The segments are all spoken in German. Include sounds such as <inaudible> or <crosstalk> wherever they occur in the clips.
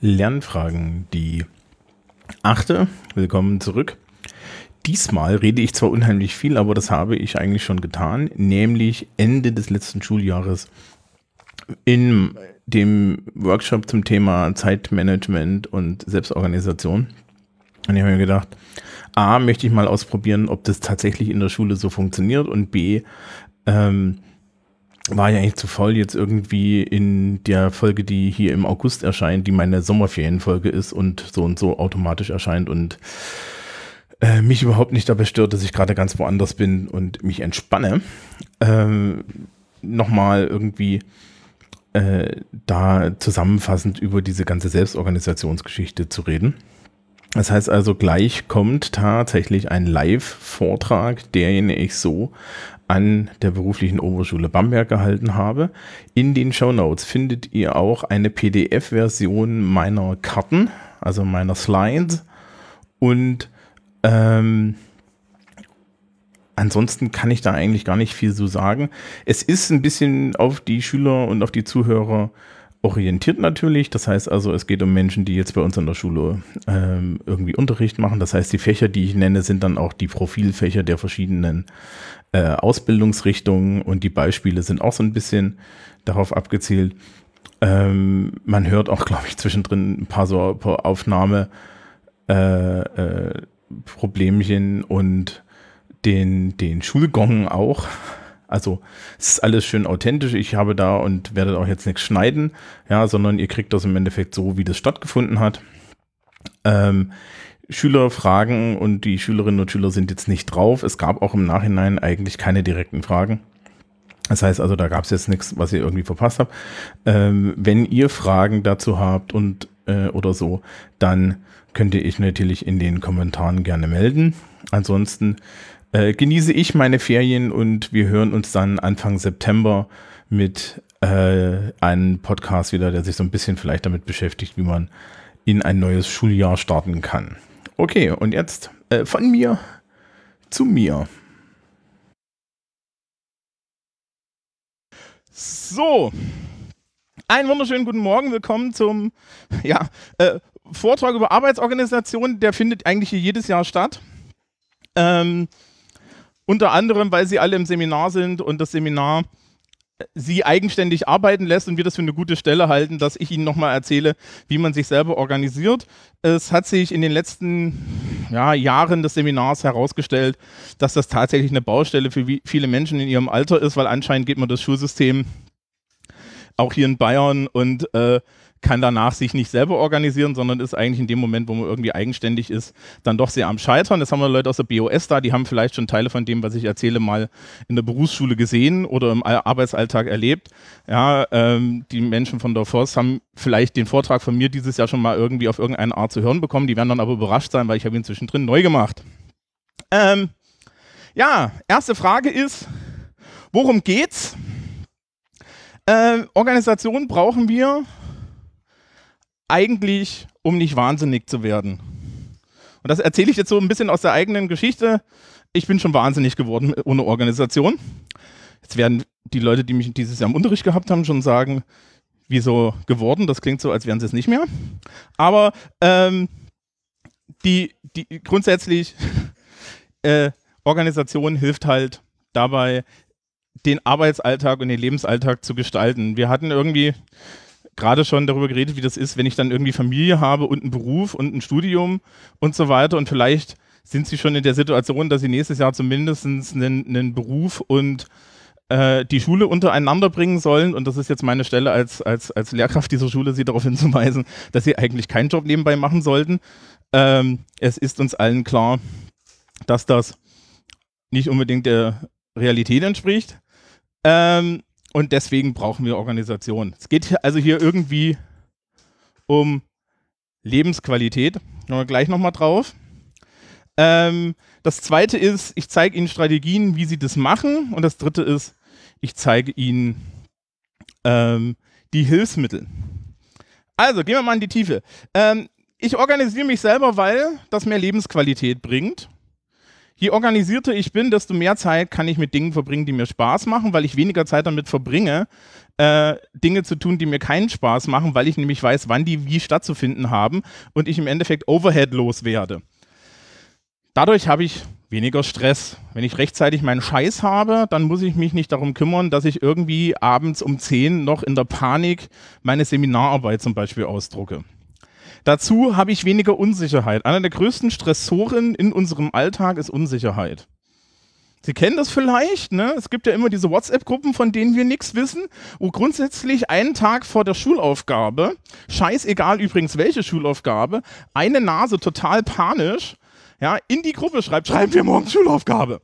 Lernfragen, die achte. Willkommen zurück. Diesmal rede ich zwar unheimlich viel, aber das habe ich eigentlich schon getan, nämlich Ende des letzten Schuljahres in dem Workshop zum Thema Zeitmanagement und Selbstorganisation. Und ich habe mir gedacht, A, möchte ich mal ausprobieren, ob das tatsächlich in der Schule so funktioniert und B, ähm, war ja eigentlich zu voll, jetzt irgendwie in der Folge, die hier im August erscheint, die meine Sommerferienfolge ist und so und so automatisch erscheint und äh, mich überhaupt nicht dabei stört, dass ich gerade ganz woanders bin und mich entspanne, ähm, nochmal irgendwie äh, da zusammenfassend über diese ganze Selbstorganisationsgeschichte zu reden. Das heißt also, gleich kommt tatsächlich ein Live-Vortrag, den ich so an der beruflichen Oberschule Bamberg gehalten habe. In den Show Notes findet ihr auch eine PDF-Version meiner Karten, also meiner Slides. Und ähm, ansonsten kann ich da eigentlich gar nicht viel so sagen. Es ist ein bisschen auf die Schüler und auf die Zuhörer orientiert natürlich. Das heißt also, es geht um Menschen, die jetzt bei uns an der Schule ähm, irgendwie Unterricht machen. Das heißt, die Fächer, die ich nenne, sind dann auch die Profilfächer der verschiedenen äh, Ausbildungsrichtungen und die Beispiele sind auch so ein bisschen darauf abgezielt. Ähm, man hört auch, <laughs> glaube ich, zwischendrin ein paar so paar Aufnahme äh, äh, Problemchen und den, den Schulgong auch. Also es ist alles schön authentisch. Ich habe da und werde auch jetzt nichts schneiden, ja, sondern ihr kriegt das im Endeffekt so, wie das stattgefunden hat. Ähm, Schüler fragen und die Schülerinnen und Schüler sind jetzt nicht drauf. Es gab auch im Nachhinein eigentlich keine direkten Fragen. Das heißt also, da gab es jetzt nichts, was ihr irgendwie verpasst habt. Ähm, wenn ihr Fragen dazu habt und äh, oder so, dann könnt ihr euch natürlich in den Kommentaren gerne melden. Ansonsten äh, genieße ich meine Ferien und wir hören uns dann Anfang September mit äh, einem Podcast wieder, der sich so ein bisschen vielleicht damit beschäftigt, wie man in ein neues Schuljahr starten kann. Okay, und jetzt äh, von mir zu mir. So, einen wunderschönen guten Morgen, willkommen zum ja, äh, Vortrag über Arbeitsorganisation. Der findet eigentlich hier jedes Jahr statt. Ähm, unter anderem, weil sie alle im Seminar sind und das Seminar äh, sie eigenständig arbeiten lässt und wir das für eine gute Stelle halten, dass ich Ihnen nochmal erzähle, wie man sich selber organisiert. Es hat sich in den letzten ja, Jahren des Seminars herausgestellt, dass das tatsächlich eine Baustelle für viele Menschen in ihrem Alter ist, weil anscheinend geht man das Schulsystem auch hier in Bayern und äh, kann danach sich nicht selber organisieren, sondern ist eigentlich in dem Moment, wo man irgendwie eigenständig ist, dann doch sehr am Scheitern. Das haben wir Leute aus der BOS da, die haben vielleicht schon Teile von dem, was ich erzähle, mal in der Berufsschule gesehen oder im Arbeitsalltag erlebt. Ja, ähm, die Menschen von der FOS haben vielleicht den Vortrag von mir dieses Jahr schon mal irgendwie auf irgendeine Art zu hören bekommen. Die werden dann aber überrascht sein, weil ich habe ihn zwischendrin neu gemacht. Ähm, ja, erste Frage ist, worum geht's? Äh, Organisation brauchen wir eigentlich, um nicht wahnsinnig zu werden. Und das erzähle ich jetzt so ein bisschen aus der eigenen Geschichte. Ich bin schon wahnsinnig geworden ohne Organisation. Jetzt werden die Leute, die mich dieses Jahr im Unterricht gehabt haben, schon sagen, wieso geworden? Das klingt so, als wären sie es nicht mehr. Aber ähm, die, die grundsätzlich <laughs> äh, Organisation hilft halt dabei, den Arbeitsalltag und den Lebensalltag zu gestalten. Wir hatten irgendwie gerade schon darüber geredet, wie das ist, wenn ich dann irgendwie Familie habe und einen Beruf und ein Studium und so weiter und vielleicht sind sie schon in der Situation, dass sie nächstes Jahr zumindest einen, einen Beruf und äh, die Schule untereinander bringen sollen. Und das ist jetzt meine Stelle als, als, als Lehrkraft dieser Schule, sie darauf hinzuweisen, dass sie eigentlich keinen Job nebenbei machen sollten. Ähm, es ist uns allen klar, dass das nicht unbedingt der Realität entspricht. Ähm, und deswegen brauchen wir Organisation. Es geht also hier irgendwie um Lebensqualität. Kommen wir gleich nochmal drauf. Ähm, das zweite ist, ich zeige Ihnen Strategien, wie Sie das machen. Und das dritte ist, ich zeige Ihnen ähm, die Hilfsmittel. Also, gehen wir mal in die Tiefe. Ähm, ich organisiere mich selber, weil das mehr Lebensqualität bringt. Je organisierter ich bin, desto mehr Zeit kann ich mit Dingen verbringen, die mir Spaß machen, weil ich weniger Zeit damit verbringe, äh, Dinge zu tun, die mir keinen Spaß machen, weil ich nämlich weiß, wann die wie stattzufinden haben und ich im Endeffekt Overhead los werde. Dadurch habe ich weniger Stress. Wenn ich rechtzeitig meinen Scheiß habe, dann muss ich mich nicht darum kümmern, dass ich irgendwie abends um 10 noch in der Panik meine Seminararbeit zum Beispiel ausdrucke. Dazu habe ich weniger Unsicherheit. Einer der größten Stressoren in unserem Alltag ist Unsicherheit. Sie kennen das vielleicht, ne? Es gibt ja immer diese WhatsApp-Gruppen, von denen wir nichts wissen, wo grundsätzlich einen Tag vor der Schulaufgabe, scheißegal übrigens welche Schulaufgabe, eine Nase total panisch, ja, in die Gruppe schreibt, schreiben wir morgen Schulaufgabe.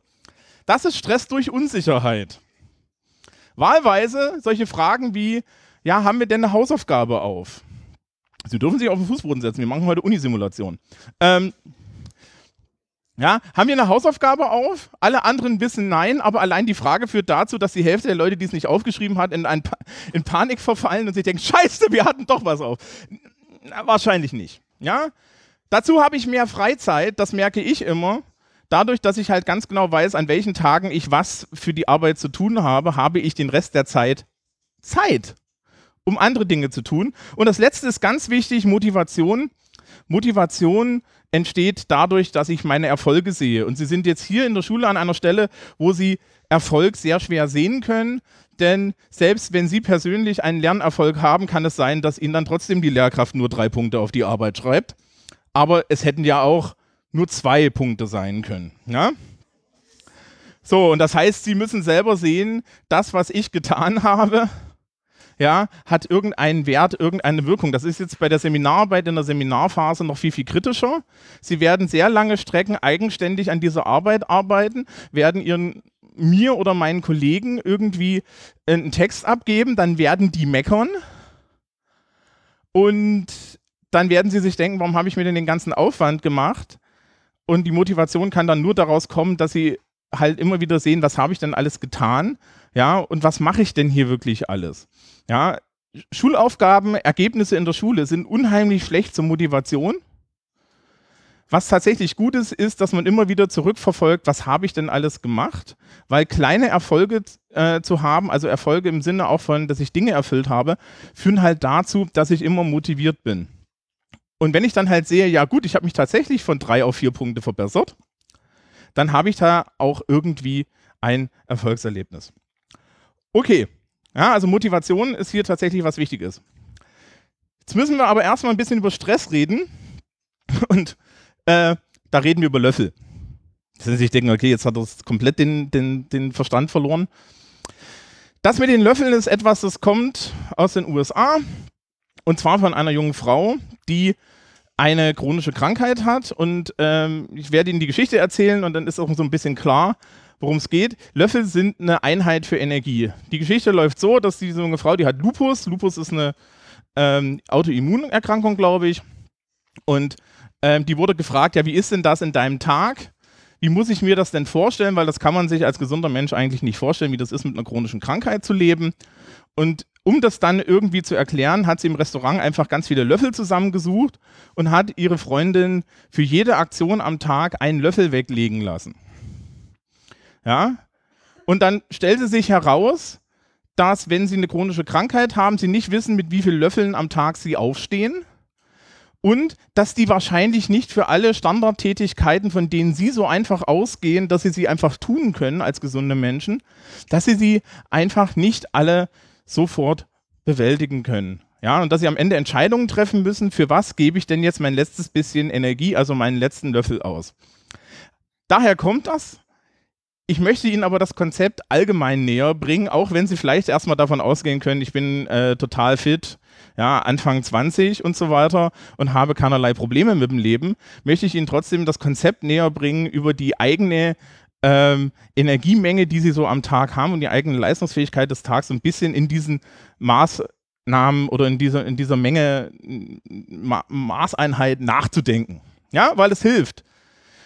Das ist Stress durch Unsicherheit. Wahlweise solche Fragen wie, ja, haben wir denn eine Hausaufgabe auf? Sie dürfen sich auf den Fußboden setzen, wir machen heute Unisimulation. Ähm, ja, haben wir eine Hausaufgabe auf? Alle anderen wissen nein, aber allein die Frage führt dazu, dass die Hälfte der Leute, die es nicht aufgeschrieben hat, in, pa in Panik verfallen und sich denken, scheiße, wir hatten doch was auf. Na, wahrscheinlich nicht. Ja? Dazu habe ich mehr Freizeit, das merke ich immer. Dadurch, dass ich halt ganz genau weiß, an welchen Tagen ich was für die Arbeit zu tun habe, habe ich den Rest der Zeit Zeit, um andere Dinge zu tun. Und das letzte ist ganz wichtig, Motivation. Motivation entsteht dadurch, dass ich meine Erfolge sehe. Und Sie sind jetzt hier in der Schule an einer Stelle, wo Sie Erfolg sehr schwer sehen können. Denn selbst wenn Sie persönlich einen Lernerfolg haben, kann es sein, dass Ihnen dann trotzdem die Lehrkraft nur drei Punkte auf die Arbeit schreibt. Aber es hätten ja auch nur zwei Punkte sein können. Ja? So, und das heißt, Sie müssen selber sehen, das, was ich getan <laughs> habe, ja, hat irgendeinen Wert, irgendeine Wirkung. Das ist jetzt bei der Seminararbeit in der Seminarphase noch viel, viel kritischer. Sie werden sehr lange Strecken eigenständig an dieser Arbeit arbeiten, werden ihren mir oder meinen Kollegen irgendwie einen Text abgeben, dann werden die meckern und dann werden sie sich denken, warum habe ich mir denn den ganzen Aufwand gemacht? Und die Motivation kann dann nur daraus kommen, dass sie halt immer wieder sehen, was habe ich denn alles getan? Ja, und was mache ich denn hier wirklich alles? Ja, Schulaufgaben, Ergebnisse in der Schule sind unheimlich schlecht zur Motivation. Was tatsächlich gut ist, ist, dass man immer wieder zurückverfolgt, was habe ich denn alles gemacht? Weil kleine Erfolge äh, zu haben, also Erfolge im Sinne auch von, dass ich Dinge erfüllt habe, führen halt dazu, dass ich immer motiviert bin. Und wenn ich dann halt sehe, ja gut, ich habe mich tatsächlich von drei auf vier Punkte verbessert, dann habe ich da auch irgendwie ein Erfolgserlebnis. Okay, ja, also Motivation ist hier tatsächlich was Wichtiges. Jetzt müssen wir aber erstmal ein bisschen über Stress reden. <laughs> Und äh, da reden wir über Löffel. Dass sie sich denken, okay, jetzt hat er komplett den, den, den Verstand verloren. Das mit den Löffeln ist etwas, das kommt aus den USA. Und zwar von einer jungen Frau, die eine chronische Krankheit hat. Und ähm, ich werde Ihnen die Geschichte erzählen und dann ist auch so ein bisschen klar, worum es geht. Löffel sind eine Einheit für Energie. Die Geschichte läuft so, dass diese junge Frau, die hat Lupus. Lupus ist eine ähm, Autoimmunerkrankung, glaube ich. Und ähm, die wurde gefragt, ja, wie ist denn das in deinem Tag? Wie muss ich mir das denn vorstellen? Weil das kann man sich als gesunder Mensch eigentlich nicht vorstellen, wie das ist, mit einer chronischen Krankheit zu leben. Und um das dann irgendwie zu erklären, hat sie im Restaurant einfach ganz viele Löffel zusammengesucht und hat ihre Freundin für jede Aktion am Tag einen Löffel weglegen lassen. Ja? Und dann stellte sich heraus, dass, wenn sie eine chronische Krankheit haben, sie nicht wissen, mit wie vielen Löffeln am Tag sie aufstehen. Und dass die wahrscheinlich nicht für alle Standardtätigkeiten, von denen sie so einfach ausgehen, dass sie sie einfach tun können als gesunde Menschen, dass sie sie einfach nicht alle sofort bewältigen können. Ja, und dass sie am Ende Entscheidungen treffen müssen, für was gebe ich denn jetzt mein letztes bisschen Energie, also meinen letzten Löffel aus. Daher kommt das, ich möchte Ihnen aber das Konzept allgemein näher bringen, auch wenn Sie vielleicht erstmal davon ausgehen können, ich bin äh, total fit, ja, Anfang 20 und so weiter und habe keinerlei Probleme mit dem Leben, möchte ich Ihnen trotzdem das Konzept näher bringen über die eigene ähm, Energiemenge, die Sie so am Tag haben und die eigene Leistungsfähigkeit des Tages so ein bisschen in diesen Maßnahmen oder in dieser, in dieser Menge Ma Maßeinheit nachzudenken. Ja, weil es hilft.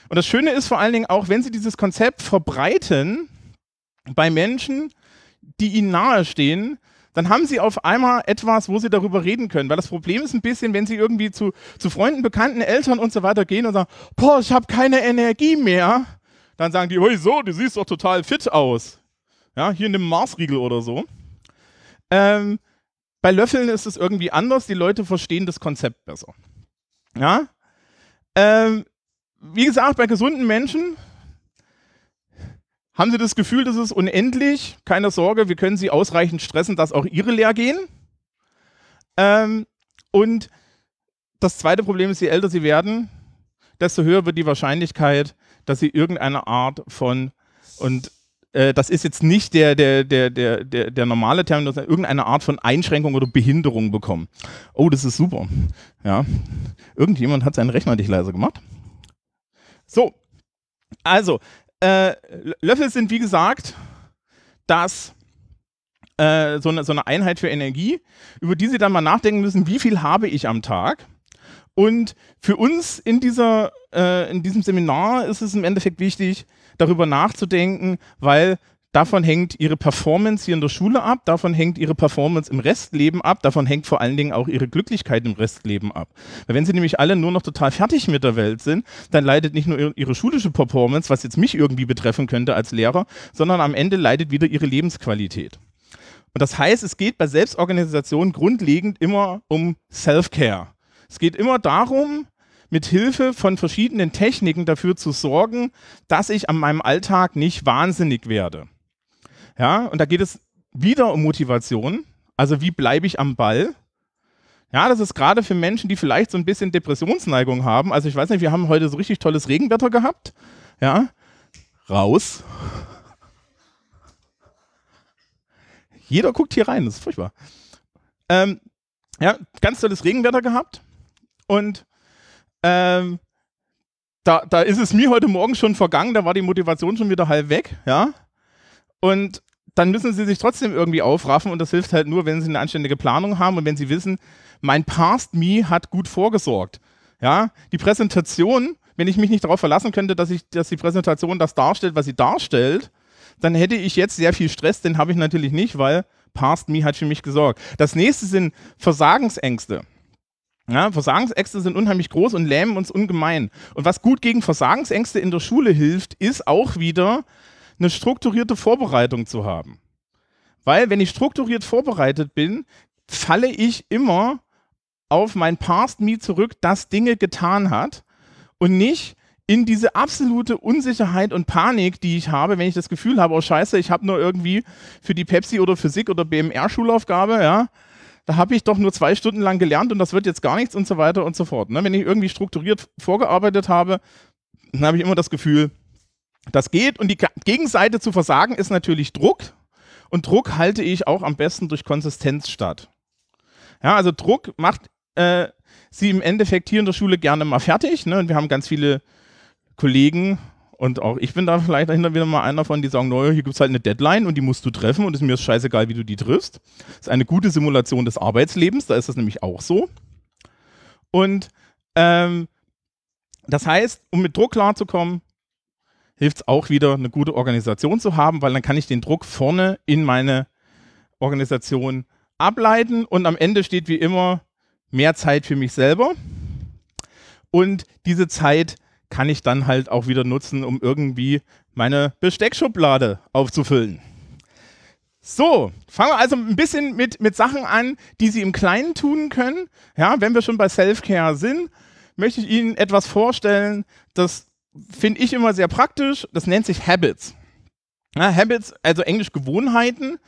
Und das Schöne ist vor allen Dingen auch, wenn sie dieses Konzept verbreiten bei Menschen, die ihnen nahestehen, dann haben sie auf einmal etwas, wo sie darüber reden können. Weil das Problem ist ein bisschen, wenn sie irgendwie zu, zu Freunden, Bekannten, Eltern und so weiter gehen und sagen, boah, ich habe keine Energie mehr, dann sagen die, wieso, du siehst doch total fit aus. Ja, hier in dem Marsriegel oder so. Ähm, bei Löffeln ist es irgendwie anders. Die Leute verstehen das Konzept besser. Ja. Ähm, wie gesagt, bei gesunden Menschen haben sie das Gefühl, das ist unendlich. Keine Sorge, wir können sie ausreichend stressen, dass auch ihre leer gehen. Ähm, und das zweite Problem ist, je älter sie werden, desto höher wird die Wahrscheinlichkeit, dass sie irgendeine Art von, und äh, das ist jetzt nicht der, der, der, der, der, der normale Terminus, irgendeine Art von Einschränkung oder Behinderung bekommen. Oh, das ist super. Ja. Irgendjemand hat seinen Rechner nicht leiser gemacht. So. Also, äh, Löffel sind wie gesagt das äh, so, eine, so eine Einheit für Energie, über die Sie dann mal nachdenken müssen, wie viel habe ich am Tag? Und für uns in, dieser, äh, in diesem Seminar ist es im Endeffekt wichtig, darüber nachzudenken, weil davon hängt ihre Performance hier in der Schule ab, davon hängt ihre Performance im Restleben ab, davon hängt vor allen Dingen auch ihre Glücklichkeit im Restleben ab. Weil wenn sie nämlich alle nur noch total fertig mit der Welt sind, dann leidet nicht nur ihre schulische Performance, was jetzt mich irgendwie betreffen könnte als Lehrer, sondern am Ende leidet wieder ihre Lebensqualität. Und das heißt, es geht bei Selbstorganisation grundlegend immer um Self-Care. Es geht immer darum, mit Hilfe von verschiedenen Techniken dafür zu sorgen, dass ich an meinem Alltag nicht wahnsinnig werde. Ja, und da geht es wieder um Motivation. Also wie bleibe ich am Ball? Ja, das ist gerade für Menschen, die vielleicht so ein bisschen Depressionsneigung haben. Also ich weiß nicht, wir haben heute so richtig tolles Regenwetter gehabt. Ja, raus. Jeder guckt hier rein, das ist furchtbar. Ähm, ja, ganz tolles Regenwetter gehabt. Und ähm, da, da ist es mir heute Morgen schon vergangen, da war die Motivation schon wieder halb weg, ja. Und dann müssen sie sich trotzdem irgendwie aufraffen und das hilft halt nur, wenn sie eine anständige Planung haben und wenn sie wissen, mein Past Me hat gut vorgesorgt. Ja, die Präsentation, wenn ich mich nicht darauf verlassen könnte, dass, ich, dass die Präsentation das darstellt, was sie darstellt, dann hätte ich jetzt sehr viel Stress, den habe ich natürlich nicht, weil Past Me hat für mich gesorgt. Das nächste sind Versagensängste. Ja, Versagensängste sind unheimlich groß und lähmen uns ungemein. Und was gut gegen Versagensängste in der Schule hilft, ist auch wieder eine strukturierte Vorbereitung zu haben. Weil wenn ich strukturiert vorbereitet bin, falle ich immer auf mein Past Me zurück, das Dinge getan hat und nicht in diese absolute Unsicherheit und Panik, die ich habe, wenn ich das Gefühl habe, oh scheiße, ich habe nur irgendwie für die Pepsi oder Physik oder BMR Schulaufgabe, ja, da habe ich doch nur zwei Stunden lang gelernt und das wird jetzt gar nichts und so weiter und so fort. Ne? Wenn ich irgendwie strukturiert vorgearbeitet habe, dann habe ich immer das Gefühl, das geht. Und die Gegenseite zu versagen ist natürlich Druck. Und Druck halte ich auch am besten durch Konsistenz statt. Ja, also Druck macht äh, sie im Endeffekt hier in der Schule gerne mal fertig. Ne? Und wir haben ganz viele Kollegen, und auch ich bin da vielleicht dahinter wieder mal einer von, die sagen, naja, hier gibt es halt eine Deadline und die musst du treffen und es ist mir scheißegal, wie du die triffst. Das ist eine gute Simulation des Arbeitslebens, da ist das nämlich auch so. Und ähm, das heißt, um mit Druck klarzukommen, hilft es auch wieder, eine gute Organisation zu haben, weil dann kann ich den Druck vorne in meine Organisation ableiten und am Ende steht wie immer mehr Zeit für mich selber. Und diese Zeit kann ich dann halt auch wieder nutzen, um irgendwie meine Besteckschublade aufzufüllen. So, fangen wir also ein bisschen mit, mit Sachen an, die Sie im Kleinen tun können. Ja, wenn wir schon bei Self-Care sind, möchte ich Ihnen etwas vorstellen, das finde ich immer sehr praktisch. Das nennt sich Habits. Ja, Habits, also Englisch Gewohnheiten.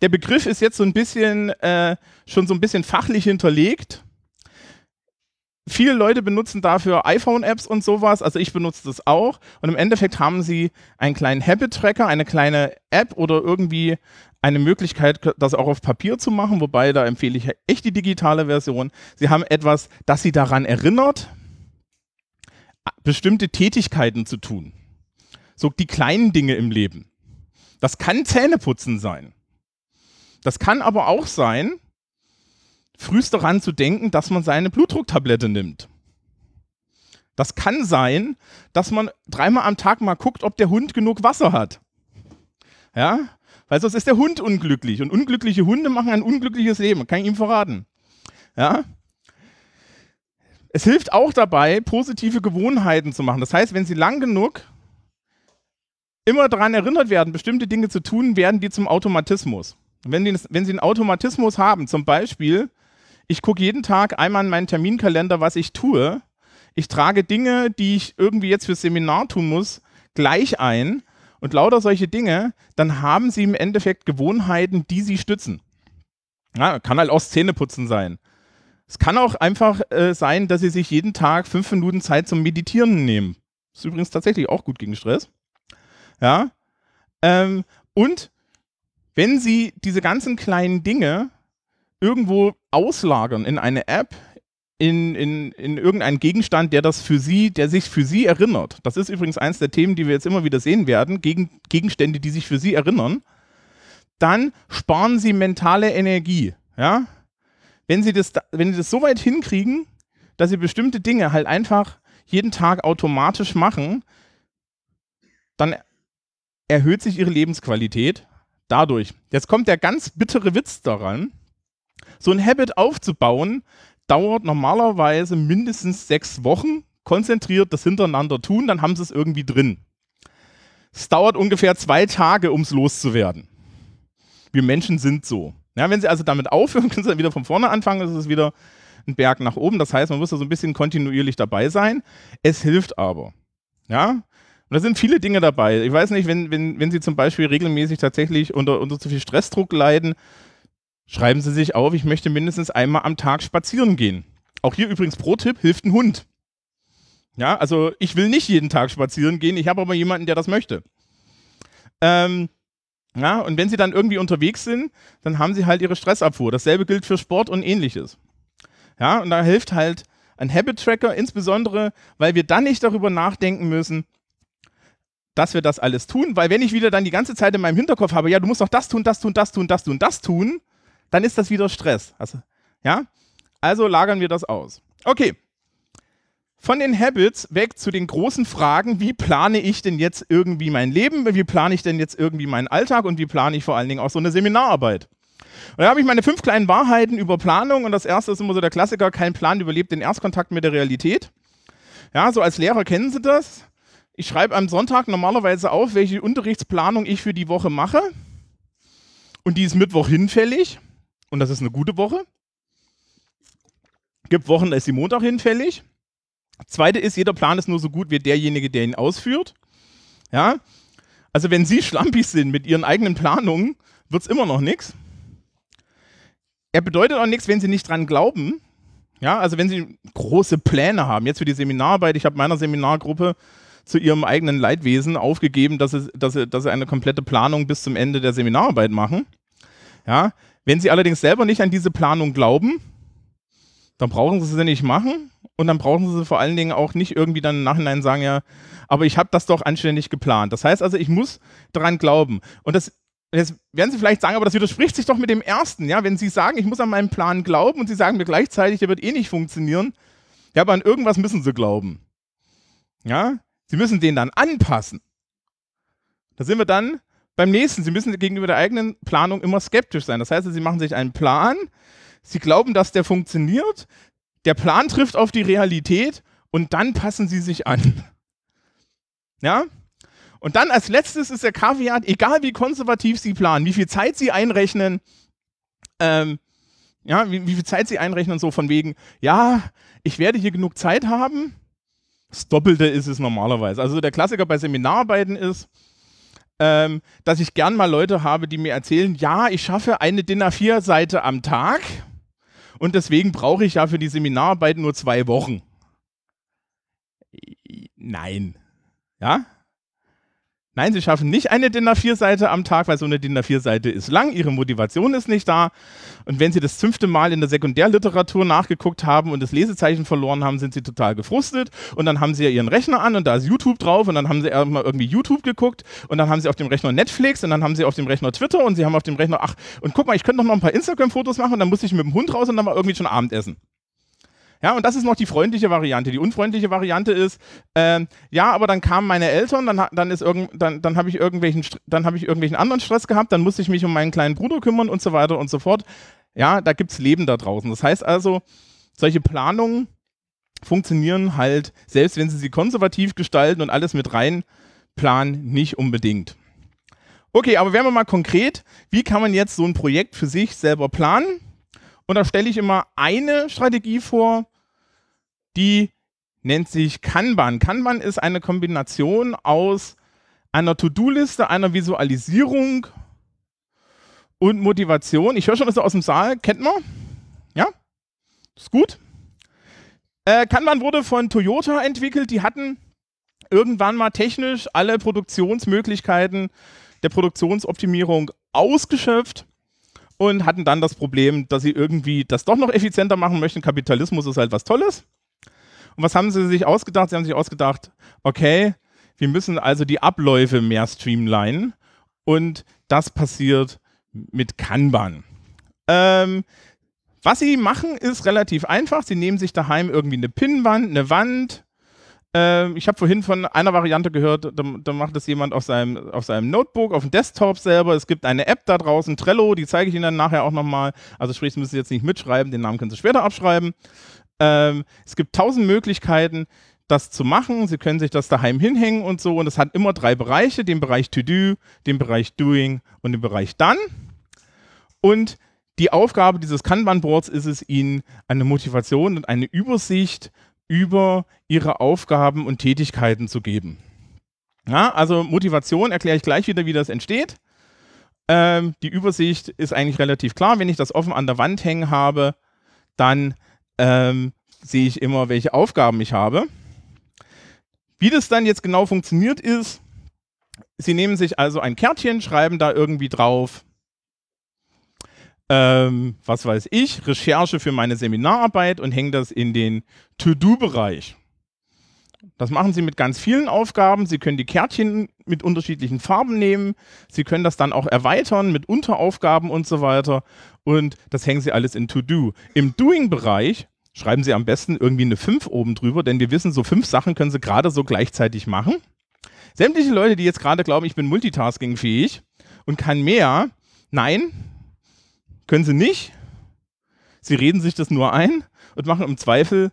Der Begriff ist jetzt so ein bisschen, äh, schon so ein bisschen fachlich hinterlegt viele Leute benutzen dafür iPhone-Apps und sowas, also ich benutze das auch. Und im Endeffekt haben sie einen kleinen Habit-Tracker, eine kleine App oder irgendwie eine Möglichkeit, das auch auf Papier zu machen, wobei da empfehle ich echt die digitale Version. Sie haben etwas, das sie daran erinnert, bestimmte Tätigkeiten zu tun. So die kleinen Dinge im Leben. Das kann Zähneputzen sein. Das kann aber auch sein, frühst daran zu denken, dass man seine Blutdrucktablette nimmt. Das kann sein, dass man dreimal am Tag mal guckt, ob der Hund genug Wasser hat. Ja, weil sonst ist der Hund unglücklich und unglückliche Hunde machen ein unglückliches Leben, kann ich ihm verraten. Ja, es hilft auch dabei, positive Gewohnheiten zu machen. Das heißt, wenn Sie lang genug immer daran erinnert werden, bestimmte Dinge zu tun, werden die zum Automatismus. Wenn, die, wenn Sie einen Automatismus haben, zum Beispiel, ich gucke jeden Tag einmal in meinen Terminkalender, was ich tue. Ich trage Dinge, die ich irgendwie jetzt fürs Seminar tun muss, gleich ein und lauter solche Dinge, dann haben Sie im Endeffekt Gewohnheiten, die Sie stützen. Ja, kann halt auch Zähneputzen sein. Es kann auch einfach äh, sein, dass Sie sich jeden Tag fünf Minuten Zeit zum Meditieren nehmen. Ist übrigens tatsächlich auch gut gegen Stress. Ja. Ähm, und wenn Sie diese ganzen kleinen Dinge irgendwo auslagern in eine App, in, in, in irgendeinen Gegenstand, der das für Sie, der sich für Sie erinnert. Das ist übrigens eines der Themen, die wir jetzt immer wieder sehen werden, Gegen, Gegenstände, die sich für Sie erinnern. Dann sparen Sie mentale Energie. Ja? Wenn Sie das, wenn Sie das so weit hinkriegen, dass Sie bestimmte Dinge halt einfach jeden Tag automatisch machen, dann erhöht sich Ihre Lebensqualität dadurch. Jetzt kommt der ganz bittere Witz daran. So ein Habit aufzubauen, dauert normalerweise mindestens sechs Wochen. Konzentriert das hintereinander tun, dann haben sie es irgendwie drin. Es dauert ungefähr zwei Tage, um es loszuwerden. Wir Menschen sind so. Ja, wenn sie also damit aufhören, <laughs> können sie dann wieder von vorne anfangen, ist wieder ein Berg nach oben. Das heißt, man muss da so ein bisschen kontinuierlich dabei sein. Es hilft aber. Ja, und da sind viele Dinge dabei. Ich weiß nicht, wenn, wenn, wenn Sie zum Beispiel regelmäßig tatsächlich unter, unter zu viel Stressdruck leiden, Schreiben Sie sich auf, ich möchte mindestens einmal am Tag spazieren gehen. Auch hier übrigens Pro-Tipp, hilft ein Hund. Ja, also ich will nicht jeden Tag spazieren gehen, ich habe aber jemanden, der das möchte. Ähm, ja, und wenn Sie dann irgendwie unterwegs sind, dann haben Sie halt Ihre Stressabfuhr. Dasselbe gilt für Sport und ähnliches. Ja, und da hilft halt ein Habit-Tracker, insbesondere, weil wir dann nicht darüber nachdenken müssen, dass wir das alles tun, weil wenn ich wieder dann die ganze Zeit in meinem Hinterkopf habe, ja, du musst doch das tun, das tun, das tun, das tun, das tun, dann ist das wieder Stress. Also, ja? Also lagern wir das aus. Okay. Von den Habits weg zu den großen Fragen, wie plane ich denn jetzt irgendwie mein Leben, wie plane ich denn jetzt irgendwie meinen Alltag und wie plane ich vor allen Dingen auch so eine Seminararbeit. Und da habe ich meine fünf kleinen Wahrheiten über Planung und das erste ist immer so der Klassiker, kein Plan überlebt den Erstkontakt mit der Realität. Ja, so als Lehrer kennen Sie das. Ich schreibe am Sonntag normalerweise auf, welche Unterrichtsplanung ich für die Woche mache. Und die ist Mittwoch hinfällig und das ist eine gute Woche. Gibt Wochen, da ist die Montag hinfällig. Zweite ist, jeder Plan ist nur so gut wie derjenige, der ihn ausführt. Ja, also wenn Sie <laughs> schlampig sind mit Ihren eigenen Planungen, wird es immer noch nichts. Er bedeutet auch nichts, wenn Sie nicht dran glauben. Ja, also wenn Sie große Pläne haben, jetzt für die Seminararbeit, ich habe meiner Seminargruppe zu ihrem eigenen Leidwesen aufgegeben, dass sie, dass, sie, dass sie eine komplette Planung bis zum Ende der Seminararbeit machen. Ja, wenn Sie allerdings selber nicht an diese Planung glauben, dann brauchen Sie sie nicht machen und dann brauchen Sie sie vor allen Dingen auch nicht irgendwie dann im Nachhinein sagen, ja, aber ich habe das doch anständig geplant. Das heißt also, ich muss daran glauben. Und das Jetzt werden Sie vielleicht sagen, aber das widerspricht sich doch mit dem ersten, ja, wenn Sie sagen, ich muss an meinen Plan glauben und Sie sagen mir gleichzeitig, der wird eh nicht funktionieren, ja, aber an irgendwas müssen Sie glauben. Ja, Sie müssen den dann anpassen. Da sind wir dann beim nächsten, Sie müssen gegenüber der eigenen Planung immer skeptisch sein. Das heißt, Sie machen sich einen Plan, Sie glauben, dass der funktioniert, der Plan trifft auf die Realität und dann passen Sie sich an. <laughs> Ja? Und dann als letztes ist der Kaviat, egal wie konservativ Sie planen, wie viel Zeit Sie einrechnen, ähm, ja, wie, wie viel Zeit Sie einrechnen, so von wegen, ja, ich werde hier genug Zeit haben. Das Doppelte ist es normalerweise. Also der Klassiker bei Seminararbeiten ist, ähm, dass ich gern mal Leute habe, die mir erzählen, ja, ich schaffe eine DIN A4-Seite am Tag und deswegen brauche ich ja für die Seminararbeit nur zwei Wochen. Nein. Ja? Nein, sie schaffen nicht eine DIN A4-Seite am Tag, weil so eine DIN A4-Seite ist lang, ihre Motivation ist nicht da. Und wenn sie das fünfte Mal in der Sekundärliteratur nachgeguckt haben und das Lesezeichen verloren haben, sind sie total gefrustet. Und dann haben sie ja ihren Rechner an und da ist YouTube drauf und dann haben sie mal irgendwie YouTube geguckt und dann haben sie auf dem Rechner Netflix und dann haben sie auf dem Rechner Twitter und sie haben auf dem Rechner, ach, und guck mal, ich könnte noch ein paar Instagram-Fotos machen und dann muss ich mit dem Hund raus und dann mal irgendwie schon Abendessen. Ja, und das ist noch die freundliche Variante. Die unfreundliche Variante ist, äh, ja, aber dann kamen meine Eltern, dann, dann, dann, dann habe ich, irgendwelchen, hab ich irgendwelchen anderen Stress gehabt, dann musste ich mich um meinen kleinen Bruder kümmern und so weiter und so fort. Ja, da gibt es Leben da draußen. Das heißt also, solche Planungen funktionieren halt, selbst wenn sie sie konservativ gestalten und alles mit rein planen, nicht unbedingt. Okay, aber werden wir mal konkret, wie kann man jetzt so ein Projekt für sich selber planen? Und da stelle ich immer eine Strategie vor, die nennt sich Kanban. Kanban ist eine Kombination aus einer To-Do-Liste, einer Visualisierung und Motivation. Ich höre schon, dass er aus dem Saal, kennt man? Ja? Ist gut. Äh, Kanban wurde von Toyota entwickelt. Die hatten irgendwann mal technisch alle Produktionsmöglichkeiten der Produktionsoptimierung ausgeschöpft und hatten dann das Problem, dass sie irgendwie das doch noch effizienter machen möchten. Kapitalismus ist halt was Tolles. Und was haben sie sich ausgedacht? Sie haben sich ausgedacht, okay, wir müssen also die Abläufe mehr streamlinen und das passiert mit Kanban. Ähm, was sie machen, ist relativ einfach. Sie nehmen sich daheim irgendwie eine Pinnwand, eine Wand. Ähm, ich habe vorhin von einer Variante gehört, da, da, macht es jemand auf seinem, auf seinem Notebook, auf dem Desktop selber. Es gibt eine App da draußen, Trello, die zeige ich Ihnen dann nachher auch nochmal. Also sprich, Sie müssen jetzt nicht mitschreiben, den Namen können Sie später abschreiben. Ähm, es gibt tausend Möglichkeiten, das zu machen. Sie können sich das daheim hinhängen und so. Und es hat immer drei Bereiche: den Bereich To Do, den Bereich Doing und den Bereich Done. Und die Aufgabe dieses Kanban-Boards ist es, Ihnen eine Motivation und eine Übersicht über Ihre Aufgaben und Tätigkeiten zu geben. Ja, also Motivation erkläre ich gleich wieder, wie das entsteht. Ähm, die Übersicht ist eigentlich relativ klar. Wenn ich das offen an der Wand hängen habe, dann ähm, sehe ich immer, welche Aufgaben ich habe. Wie das dann jetzt genau funktioniert ist, Sie nehmen sich also ein Kärtchen, schreiben da irgendwie drauf, ähm, was weiß ich, Recherche für meine Seminararbeit und hängen das in den To-Do-Bereich. Das machen Sie mit ganz vielen Aufgaben. Sie können die Kärtchen mit unterschiedlichen Farben nehmen. Sie können das dann auch erweitern mit Unteraufgaben und so weiter. Und das hängen Sie alles in To-Do. Im Doing-Bereich schreiben Sie am besten irgendwie eine 5 oben drüber, denn wir wissen, so fünf Sachen können Sie gerade so gleichzeitig machen. Sämtliche Leute, die jetzt gerade glauben, ich bin multitaskingfähig und kann mehr, nein, können Sie nicht. Sie reden sich das nur ein und machen im Zweifel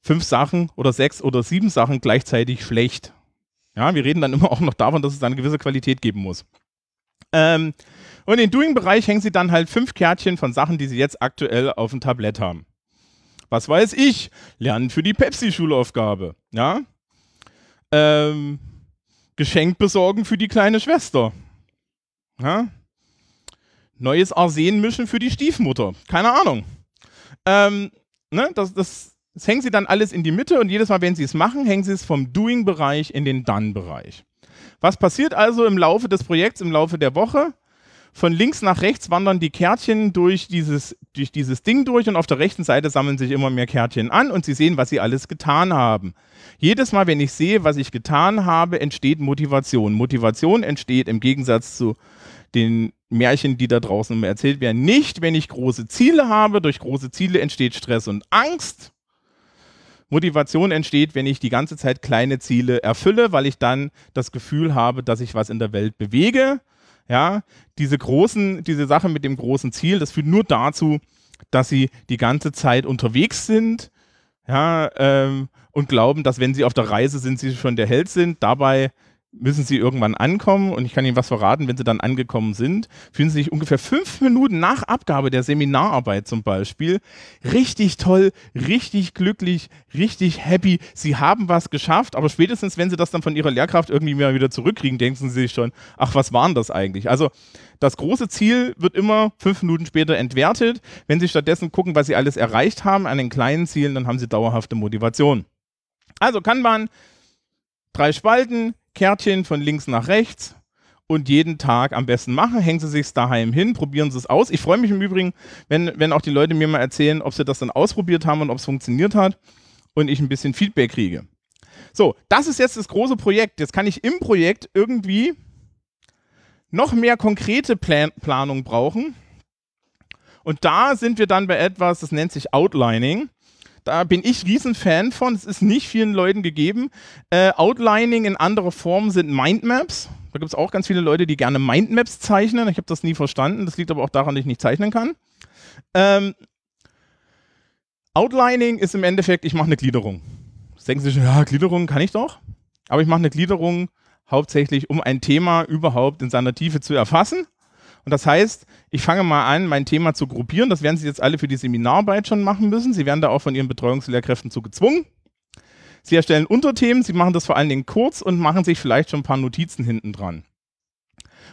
fünf Sachen oder sechs oder sieben Sachen gleichzeitig schlecht. Ja, wir reden dann immer auch noch davon, dass es eine gewisse Qualität geben muss. Ähm, und im Doing-Bereich hängen Sie dann halt fünf Kärtchen von Sachen, die Sie jetzt aktuell auf dem Tablett haben was weiß ich, lernen für die Pepsi-Schulaufgabe, ja. Ähm, Geschenk besorgen für die kleine Schwester. Ja? Neues Arsen mischen für die Stiefmutter. Keine Ahnung. Ähm, ne, das, das, das hängen sie dann alles in die Mitte und jedes Mal, wenn sie es machen, hängen sie es vom Doing-Bereich in den Done-Bereich. Was passiert also im Laufe des Projekts, im Laufe der Woche? von links nach rechts wandern die Kärtchen durch dieses, durch dieses Ding durch und auf der rechten Seite sammeln sich immer mehr Kärtchen an und Sie sehen, was Sie alles getan haben. Jedes Mal, wenn ich sehe, was ich getan habe, entsteht Motivation. Motivation entsteht im Gegensatz zu den Märchen, die da draußen immer erzählt werden, nicht, wenn ich große Ziele habe. Durch große Ziele entsteht Stress und Angst. Motivation entsteht, wenn ich die ganze Zeit kleine Ziele erfülle, weil ich dann das Gefühl habe, dass ich was in der Welt bewege. Ja, diese großen, diese Sache mit dem großen Ziel, das führt nur dazu, dass sie die ganze Zeit unterwegs sind, ja, ähm, und glauben, dass wenn sie auf der Reise sind, sie schon der Held sind. Dabei müssen sie irgendwann ankommen und ich kann Ihnen was verraten, wenn sie dann angekommen sind, fühlen sie sich ungefähr fünf Minuten nach Abgabe der Seminararbeit zum Beispiel richtig toll, richtig glücklich, richtig happy. Sie haben was geschafft, aber spätestens, wenn sie das dann von ihrer Lehrkraft irgendwie mal wieder zurückkriegen, denken sie sich schon, ach, was waren das eigentlich? Also das große Ziel wird immer fünf Minuten später entwertet. Wenn sie stattdessen gucken, was sie alles erreicht haben an den kleinen Zielen, dann haben sie dauerhafte Motivation. Also kann man drei Spalten, Kärtchen von links nach rechts und jeden Tag am besten machen. Hängen Sie sich daheim hin, probieren Sie es aus. Ich freue mich im Übrigen, wenn, wenn auch die Leute mir mal erzählen, ob sie das dann ausprobiert haben und ob es funktioniert hat und ich ein bisschen Feedback kriege. So, das ist jetzt das große Projekt. Jetzt kann ich im Projekt irgendwie noch mehr konkrete Plan Planung brauchen. Und da sind wir dann bei etwas, das nennt sich Outlining. Da bin ich Riesenfan von. Es ist nicht vielen Leuten gegeben. Äh, Outlining in anderer Form sind Mindmaps. Da gibt es auch ganz viele Leute, die gerne Mindmaps zeichnen. Ich habe das nie verstanden. Das liegt aber auch daran, dass ich nicht zeichnen kann. Ähm, Outlining ist im Endeffekt, ich mache eine Gliederung. Jetzt denken Sie schon, ja, Gliederung kann ich doch. Aber ich mache eine Gliederung hauptsächlich um ein Thema überhaupt in seiner Tiefe zu erfassen. Und das heißt, ich fange mal an, mein Thema zu gruppieren. Das werden Sie jetzt alle für die Seminararbeit schon machen müssen. Sie werden da auch von Ihren Betreuungslehrkräften zu gezwungen. Sie erstellen Unterthemen, Sie machen das vor allen Dingen kurz und machen sich vielleicht schon ein paar Notizen hinten dran.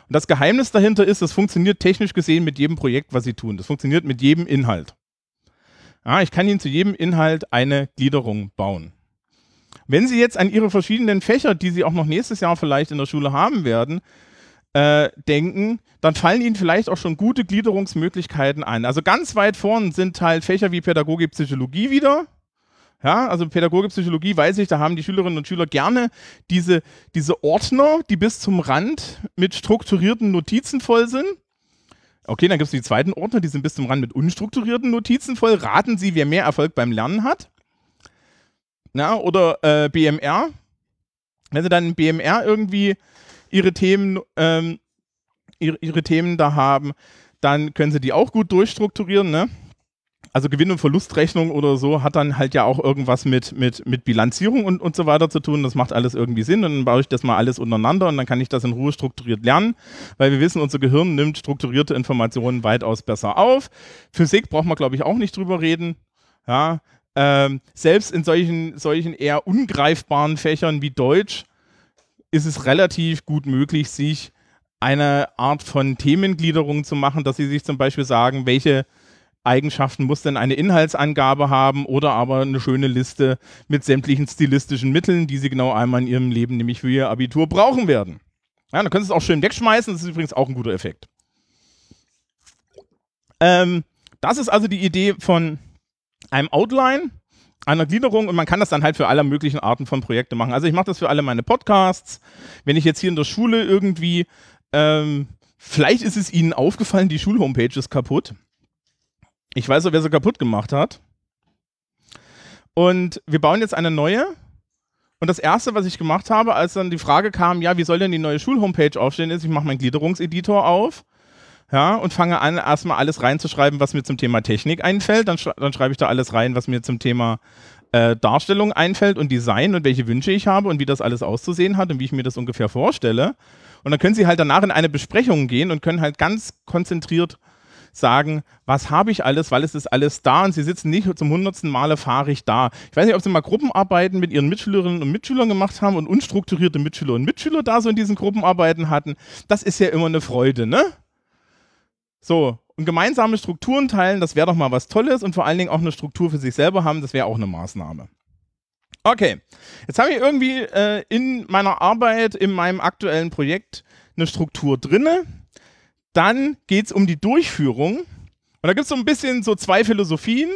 Und das Geheimnis dahinter ist, das funktioniert technisch gesehen mit jedem Projekt, was Sie tun. Das funktioniert mit jedem Inhalt. Ja, ich kann Ihnen zu jedem Inhalt eine Gliederung bauen. Wenn Sie jetzt an Ihre verschiedenen Fächer, die Sie auch noch nächstes Jahr vielleicht in der Schule haben werden, äh, denken, dann fallen Ihnen vielleicht auch schon gute Gliederungsmöglichkeiten ein. Also ganz weit vorn sind halt Fächer wie Pädagogik, Psychologie wieder. Ja, also Pädagogik, Psychologie weiß ich, da haben die Schülerinnen und Schüler gerne diese, diese Ordner, die bis zum Rand mit strukturierten Notizen voll sind. Okay, dann gibt es die zweiten Ordner, die sind bis zum Rand mit unstrukturierten Notizen voll. Raten Sie, wer mehr Erfolg beim Lernen hat. Na, oder äh, BMR. Wenn Sie dann BMR irgendwie Ihre Themen, ähm, ihre, ihre Themen da haben, dann können Sie die auch gut durchstrukturieren. Ne? also Gewinn- und Verlustrechnung oder so hat dann halt ja auch irgendwas mit, mit, mit Bilanzierung und, und so weiter zu tun. Das macht alles irgendwie Sinn und dann baue ich das mal alles untereinander und dann kann ich das in Ruhe strukturiert lernen, weil wir wissen, unser Gehirn nimmt strukturierte Informationen weitaus besser auf. Physik braucht man, glaube ich, auch nicht drüber reden. Ja, ähm, selbst in solchen, solchen eher ungreifbaren Fächern wie Deutsch ist es relativ gut möglich, sich eine Art von Themengliederung zu machen, dass sie sich zum Beispiel sagen, welche Eigenschaften muss denn eine Inhaltsangabe haben oder aber eine schöne Liste mit sämtlichen stilistischen Mitteln, die Sie genau einmal in Ihrem Leben, nämlich für Ihr Abitur, brauchen werden. Ja, dann können Sie es auch schön wegschmeißen, das ist übrigens auch ein guter Effekt. Ähm, das ist also die Idee von einem Outline, einer Gliederung und man kann das dann halt für alle möglichen Arten von Projekten machen. Also ich mache das für alle meine Podcasts. Wenn ich jetzt hier in der Schule irgendwie, ähm, vielleicht ist es Ihnen aufgefallen, die Schulhomepage ist kaputt. Ich weiß auch, wer sie kaputt gemacht hat. Und wir bauen jetzt eine neue. Und das erste, was ich gemacht habe, als dann die Frage kam, ja, wie soll denn die neue Schulhomepage aufstehen, ist, ich mache meinen Gliederungseditor auf. Ja, und fange an, erstmal alles reinzuschreiben, was mir zum Thema Technik einfällt. Dann, schrei dann schreibe ich da alles rein, was mir zum Thema äh, Darstellung einfällt und Design und welche Wünsche ich habe und wie das alles auszusehen hat und wie ich mir das ungefähr vorstelle. Und dann können Sie halt danach in eine Besprechung gehen und können halt ganz konzentriert sagen, was habe ich alles, weil es ist alles da und sie sitzen nicht zum hundertsten Male fahre ich da. Ich weiß nicht, ob sie mal Gruppenarbeiten mit ihren Mitschülerinnen und Mitschülern gemacht haben und unstrukturierte Mitschüler und Mitschüler da so in diesen Gruppenarbeiten hatten. Das ist ja immer eine Freude, ne? So, und gemeinsame Strukturen teilen, das wäre doch mal was Tolles und vor allen Dingen auch eine Struktur für sich selber haben, das wäre auch eine Maßnahme. Okay, jetzt habe ich irgendwie äh, in meiner Arbeit, in meinem aktuellen Projekt eine Struktur drinne dann geht es um die Durchführung. Und da gibt es so ein bisschen so zwei Philosophien.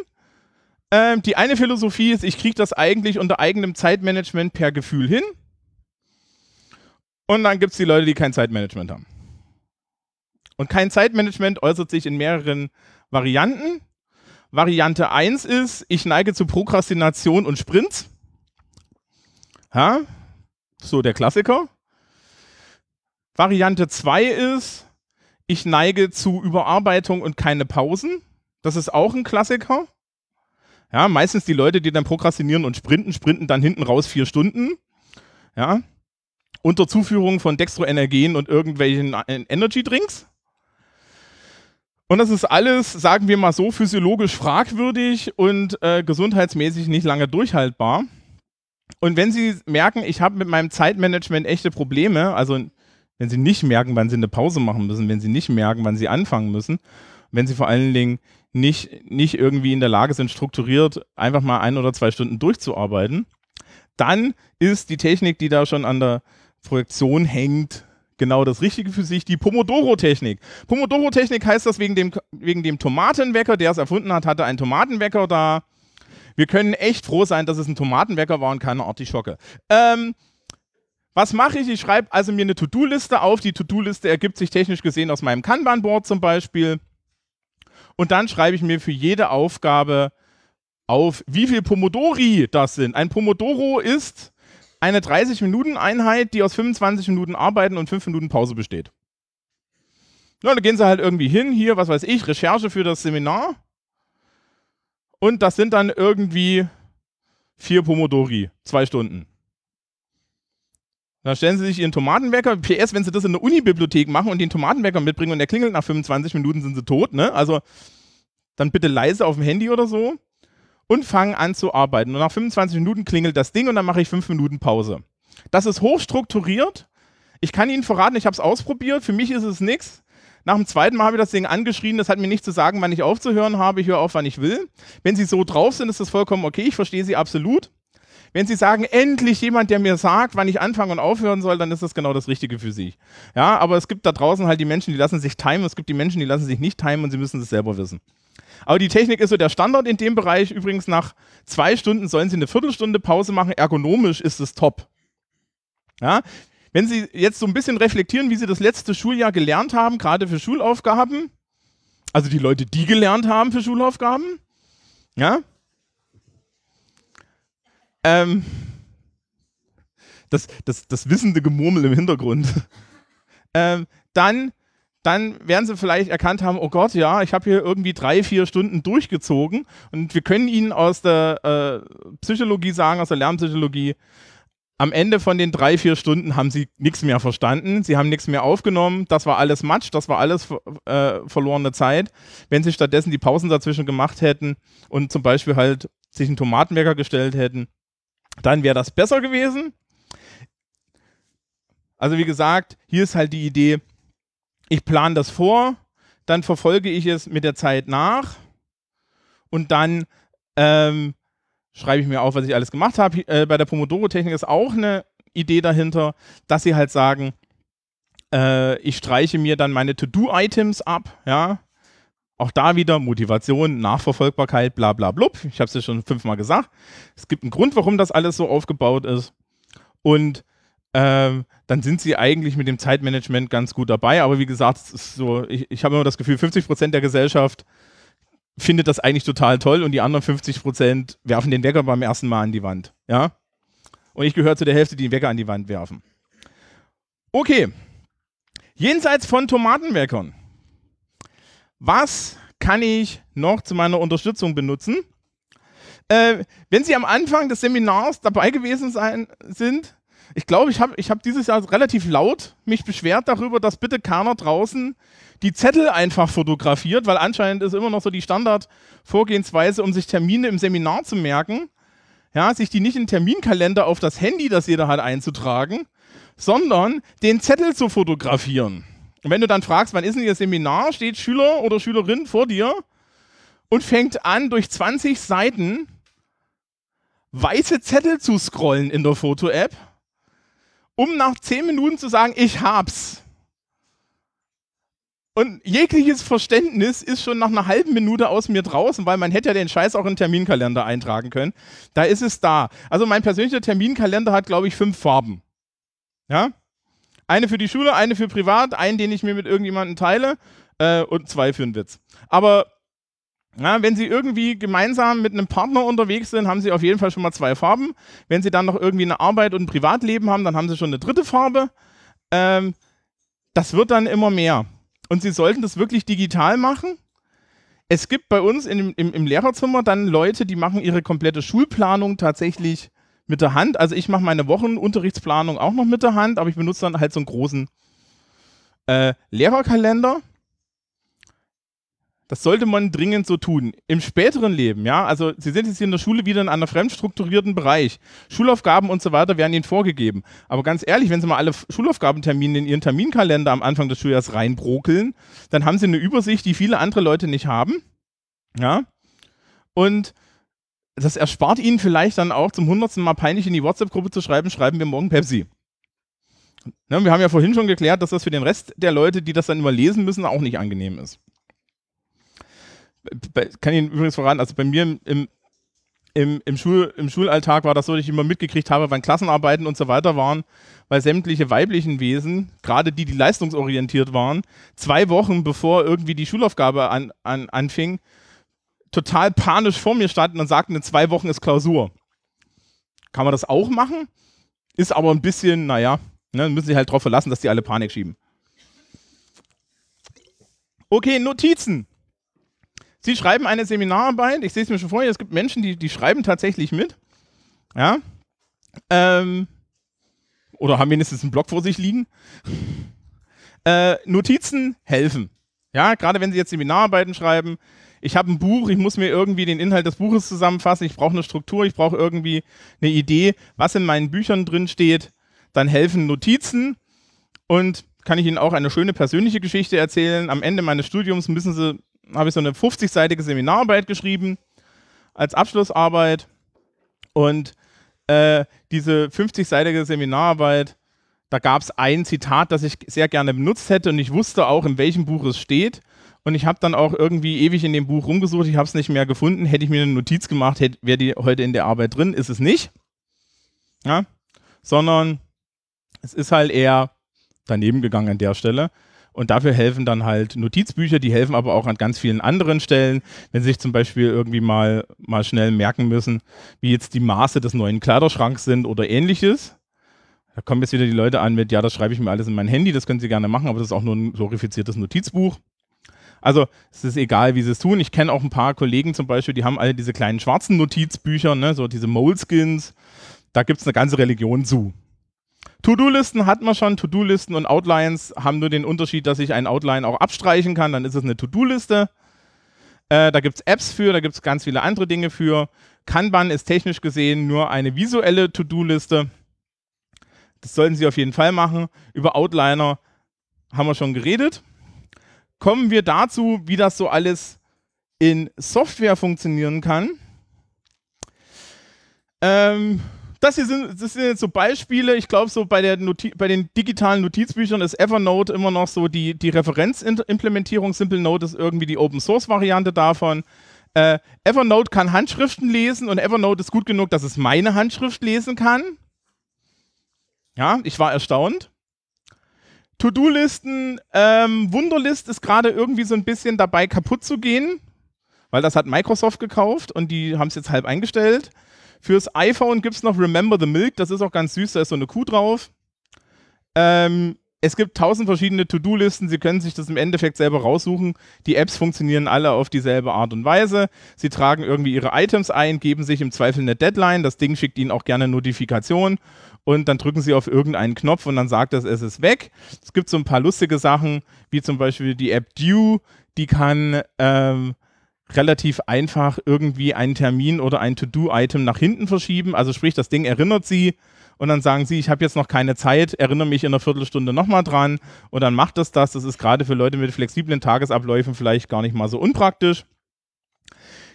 Ähm, die eine Philosophie ist, ich kriege das eigentlich unter eigenem Zeitmanagement per Gefühl hin. Und dann gibt es die Leute, die kein Zeitmanagement haben. Und kein Zeitmanagement äußert sich in mehreren Varianten. Variante 1 ist, ich neige zu Prokrastination und Sprints. Ja, so der Klassiker. Variante 2 ist, ich neige zu Überarbeitung und keine Pausen. Das ist auch ein Klassiker. Ja, meistens die Leute, die dann prokrastinieren und sprinten, sprinten dann hinten raus vier Stunden. Ja. Unter Zuführung von Dextroenergen und irgendwelchen Energy Drinks. Und das ist alles, sagen wir mal so, physiologisch fragwürdig und äh, gesundheitsmäßig nicht lange durchhaltbar. Und wenn Sie merken, ich habe mit meinem Zeitmanagement echte Probleme, also wenn sie nicht merken, wann sie eine Pause machen müssen, wenn sie nicht merken, wann sie anfangen müssen, wenn sie vor allen Dingen nicht, nicht irgendwie in der Lage sind, strukturiert einfach mal ein oder zwei Stunden durchzuarbeiten, dann ist die Technik, die da schon an der Projektion hängt, genau das Richtige für sich, die Pomodoro-Technik. Pomodoro-Technik heißt das wegen dem, wegen dem Tomatenwecker, der es erfunden hat, hatte einen Tomatenwecker da. Wir können echt froh sein, dass es ein Tomatenwecker war und keine Artischocke. Ähm, was mache ich? Ich schreibe also mir eine To-Do-Liste auf. Die To-Do-Liste ergibt sich technisch gesehen aus meinem Kanban-Board zum Beispiel. Und dann schreibe ich mir für jede Aufgabe auf, wie viel Pomodori das sind. Ein Pomodoro ist eine 30-Minuten-Einheit, die aus 25 Minuten Arbeiten und 5 Minuten Pause besteht. Ja, da gehen sie halt irgendwie hin, hier, was weiß ich, Recherche für das Seminar. Und das sind dann irgendwie vier Pomodori, zwei Stunden. Dann stellen Sie sich Ihren Tomatenwecker. PS, wenn Sie das in der Unibibliothek machen und den Tomatenwecker mitbringen und der klingelt nach 25 Minuten, sind Sie tot. Ne? Also dann bitte leise auf dem Handy oder so und fangen an zu arbeiten. Und nach 25 Minuten klingelt das Ding und dann mache ich 5 Minuten Pause. Das ist hochstrukturiert. Ich kann Ihnen verraten, ich habe es ausprobiert. Für mich ist es nichts. Nach dem zweiten Mal habe ich das Ding angeschrien. Das hat mir nicht zu sagen, wann ich aufzuhören habe. Ich höre auf, wann ich will. Wenn Sie so drauf sind, ist das vollkommen okay. Ich verstehe Sie absolut. Wenn Sie sagen, endlich jemand, der mir sagt, wann ich anfangen und aufhören soll, dann ist das genau das Richtige für Sie. Ja, aber es gibt da draußen halt die Menschen, die lassen sich timen. Es gibt die Menschen, die lassen sich nicht timen und Sie müssen es selber wissen. Aber die Technik ist so der Standard in dem Bereich. Übrigens, nach zwei Stunden sollen Sie eine Viertelstunde Pause machen. Ergonomisch ist es top. Ja, wenn Sie jetzt so ein bisschen reflektieren, wie Sie das letzte Schuljahr gelernt haben, gerade für Schulaufgaben, also die Leute, die gelernt haben für Schulaufgaben, ja, ähm, das, das, das wissende Gemurmel im Hintergrund, <laughs> ähm, dann, dann werden Sie vielleicht erkannt haben, oh Gott, ja, ich habe hier irgendwie drei, vier Stunden durchgezogen und wir können Ihnen aus der äh, Psychologie sagen, aus der Lernpsychologie, am Ende von den drei, vier Stunden haben sie nichts mehr verstanden, sie haben nichts mehr aufgenommen, das war alles Matsch, das war alles äh, verlorene Zeit. Wenn sie stattdessen die Pausen dazwischen gemacht hätten und zum Beispiel halt sich einen Tomatenwecker gestellt hätten, dann wäre das besser gewesen. Also wie gesagt, hier ist halt die Idee, ich plane das vor, dann verfolge ich es mit der Zeit nach und dann ähm, schreibe ich mir auf, was ich alles gemacht habe. Äh, bei der Pomodoro-Technik ist auch eine Idee dahinter, dass sie halt sagen, äh, ich streiche mir dann meine To-Do-Items ab, ja. Auch da wieder Motivation, Nachverfolgbarkeit, bla bla blub. Ich habe es ja schon fünfmal gesagt. Es gibt einen Grund, warum das alles so aufgebaut ist. Und ähm, dann sind sie eigentlich mit dem Zeitmanagement ganz gut dabei. Aber wie gesagt, so, ich, ich habe immer das Gefühl, 50 Prozent der Gesellschaft findet das eigentlich total toll und die anderen 50 Prozent werfen den Wecker beim ersten Mal an die Wand. Ja? Und ich gehöre zu der Hälfte, die den Wecker an die Wand werfen. Okay. Jenseits von Tomatenweckern. Was kann ich noch zu meiner Unterstützung benutzen? Äh, wenn Sie am Anfang des Seminars dabei gewesen sein, sind, ich glaube, ich habe ich hab dieses Jahr relativ laut mich beschwert darüber, dass bitte keiner draußen die Zettel einfach fotografiert, weil anscheinend ist immer noch so die Standardvorgehensweise, um sich Termine im Seminar zu merken, ja, sich die nicht in Terminkalender auf das Handy, das jeder hat, einzutragen, sondern den Zettel zu fotografieren. Und wenn du dann fragst, wann ist denn Ihr Seminar, steht Schüler oder Schülerin vor dir und fängt an, durch 20 Seiten weiße Zettel zu scrollen in der Foto-App, um nach 10 Minuten zu sagen, ich hab's. Und jegliches Verständnis ist schon nach einer halben Minute aus mir draußen, weil man hätte ja den Scheiß auch in den Terminkalender eintragen können. Da ist es da. Also mein persönlicher Terminkalender hat, glaube ich, fünf Farben. Ja? Eine für die Schule, eine für privat, einen, den ich mir mit irgendjemandem teile äh, und zwei für einen Witz. Aber ja, wenn Sie irgendwie gemeinsam mit einem Partner unterwegs sind, haben Sie auf jeden Fall schon mal zwei Farben. Wenn Sie dann noch irgendwie eine Arbeit und ein Privatleben haben, dann haben Sie schon eine dritte Farbe. Ähm, das wird dann immer mehr und sie sollten das wirklich digital machen. Es gibt bei uns in, im, im Lehrerzimmer dann Leute, die machen ihre komplette Schulplanung tatsächlich mit der Hand. Also ich mache meine Wochenunterrichtsplanung auch noch mit der Hand, aber ich benutze dann halt so einen großen äh, Lehrerkalender das sollte man dringend so tun. Im späteren Leben, ja, also Sie sind jetzt hier in der Schule wieder in einem fremdstrukturierten Bereich. Schulaufgaben und so weiter werden Ihnen vorgegeben. Aber ganz ehrlich, wenn Sie mal alle Schulaufgabentermine in Ihren Terminkalender am Anfang des Schuljahres reinbrokeln, dann haben Sie eine Übersicht, die viele andere Leute nicht haben. Ja. Und das erspart Ihnen vielleicht dann auch zum hundertsten Mal peinlich in die WhatsApp-Gruppe zu schreiben, schreiben wir morgen Pepsi. Ja, wir haben ja vorhin schon geklärt, dass das für den Rest der Leute, die das dann immer lesen müssen, auch nicht angenehm ist kann ich Ihnen übrigens verraten, also bei mir im, im, im, Schul, im Schulalltag war das so, dass ich immer mitgekriegt habe, wann Klassenarbeiten und so weiter waren, weil sämtliche weiblichen Wesen, gerade die, die leistungsorientiert waren, zwei Wochen bevor irgendwie die Schulaufgabe an, an, anfing, total panisch vor mir standen und sagten, in zwei Wochen ist Klausur. Kann man das auch machen? Ist aber ein bisschen, naja, ne, müssen sich halt darauf verlassen, dass die alle Panik schieben. Okay, Notizen. Sie schreiben eine Seminararbeit. Ich sehe es mir schon vorher. Es gibt Menschen, die, die schreiben tatsächlich mit. Ja. Ähm, oder haben wenigstens einen Blog vor sich liegen. Äh, Notizen helfen. Ja, gerade wenn Sie jetzt Seminararbeiten schreiben. Ich habe ein Buch, ich muss mir irgendwie den Inhalt des Buches zusammenfassen, ich brauche eine Struktur, ich brauche irgendwie eine Idee, was in meinen Büchern drin steht. Dann helfen Notizen und kann ich Ihnen auch eine schöne persönliche Geschichte erzählen. Am Ende meines Studiums müssen Sie, habe ich so eine 50-seitige Seminararbeit geschrieben als Abschlussarbeit und äh, diese 50-seitige Seminararbeit, da gab es ein Zitat, das ich sehr gerne benutzt hätte und ich wusste auch, in welchem Buch es steht. Und ich habe dann auch irgendwie ewig in dem Buch rumgesucht, ich habe es nicht mehr gefunden. Hätte ich mir eine Notiz gemacht, wäre die heute in der Arbeit drin, ist es nicht. Ja? Sondern es ist halt eher daneben gegangen an der Stelle. Und dafür helfen dann halt Notizbücher, die helfen aber auch an ganz vielen anderen Stellen, wenn sie sich zum Beispiel irgendwie mal, mal schnell merken müssen, wie jetzt die Maße des neuen Kleiderschranks sind oder ähnliches. Da kommen jetzt wieder die Leute an mit, ja, das schreibe ich mir alles in mein Handy, das können sie gerne machen, aber das ist auch nur ein glorifiziertes Notizbuch. Also es ist egal, wie sie es tun. Ich kenne auch ein paar Kollegen zum Beispiel, die haben alle diese kleinen schwarzen Notizbücher, ne, so diese Moleskins. Da gibt es eine ganze Religion zu. To-Do-Listen hat man schon. To-Do-Listen und Outlines haben nur den Unterschied, dass ich ein Outline auch abstreichen kann. Dann ist es eine To-Do-Liste. Äh, da gibt es Apps für, da gibt es ganz viele andere Dinge für. Kanban ist technisch gesehen nur eine visuelle To-Do-Liste. Das sollten Sie auf jeden Fall machen. Über Outliner haben wir schon geredet. Kommen wir dazu, wie das so alles in Software funktionieren kann. Ähm, das hier sind, das sind jetzt so Beispiele. Ich glaube, so bei, bei den digitalen Notizbüchern ist Evernote immer noch so die, die Referenzimplementierung. Simple Note ist irgendwie die Open Source Variante davon. Äh, Evernote kann Handschriften lesen und Evernote ist gut genug, dass es meine Handschrift lesen kann. Ja, ich war erstaunt. To-Do-Listen, ähm, Wunderlist ist gerade irgendwie so ein bisschen dabei kaputt zu gehen, weil das hat Microsoft gekauft und die haben es jetzt halb eingestellt. Fürs iPhone gibt es noch Remember the Milk, das ist auch ganz süß, da ist so eine Kuh drauf. Ähm, es gibt tausend verschiedene To-Do-Listen, Sie können sich das im Endeffekt selber raussuchen. Die Apps funktionieren alle auf dieselbe Art und Weise. Sie tragen irgendwie Ihre Items ein, geben sich im Zweifel eine Deadline, das Ding schickt Ihnen auch gerne Notifikation und dann drücken Sie auf irgendeinen Knopf und dann sagt es, es ist weg. Es gibt so ein paar lustige Sachen, wie zum Beispiel die App Due, die kann ähm, relativ einfach irgendwie einen Termin oder ein To-Do-Item nach hinten verschieben. Also sprich, das Ding erinnert sie und dann sagen sie, ich habe jetzt noch keine Zeit, erinnere mich in einer Viertelstunde nochmal dran und dann macht es das. Das ist gerade für Leute mit flexiblen Tagesabläufen vielleicht gar nicht mal so unpraktisch.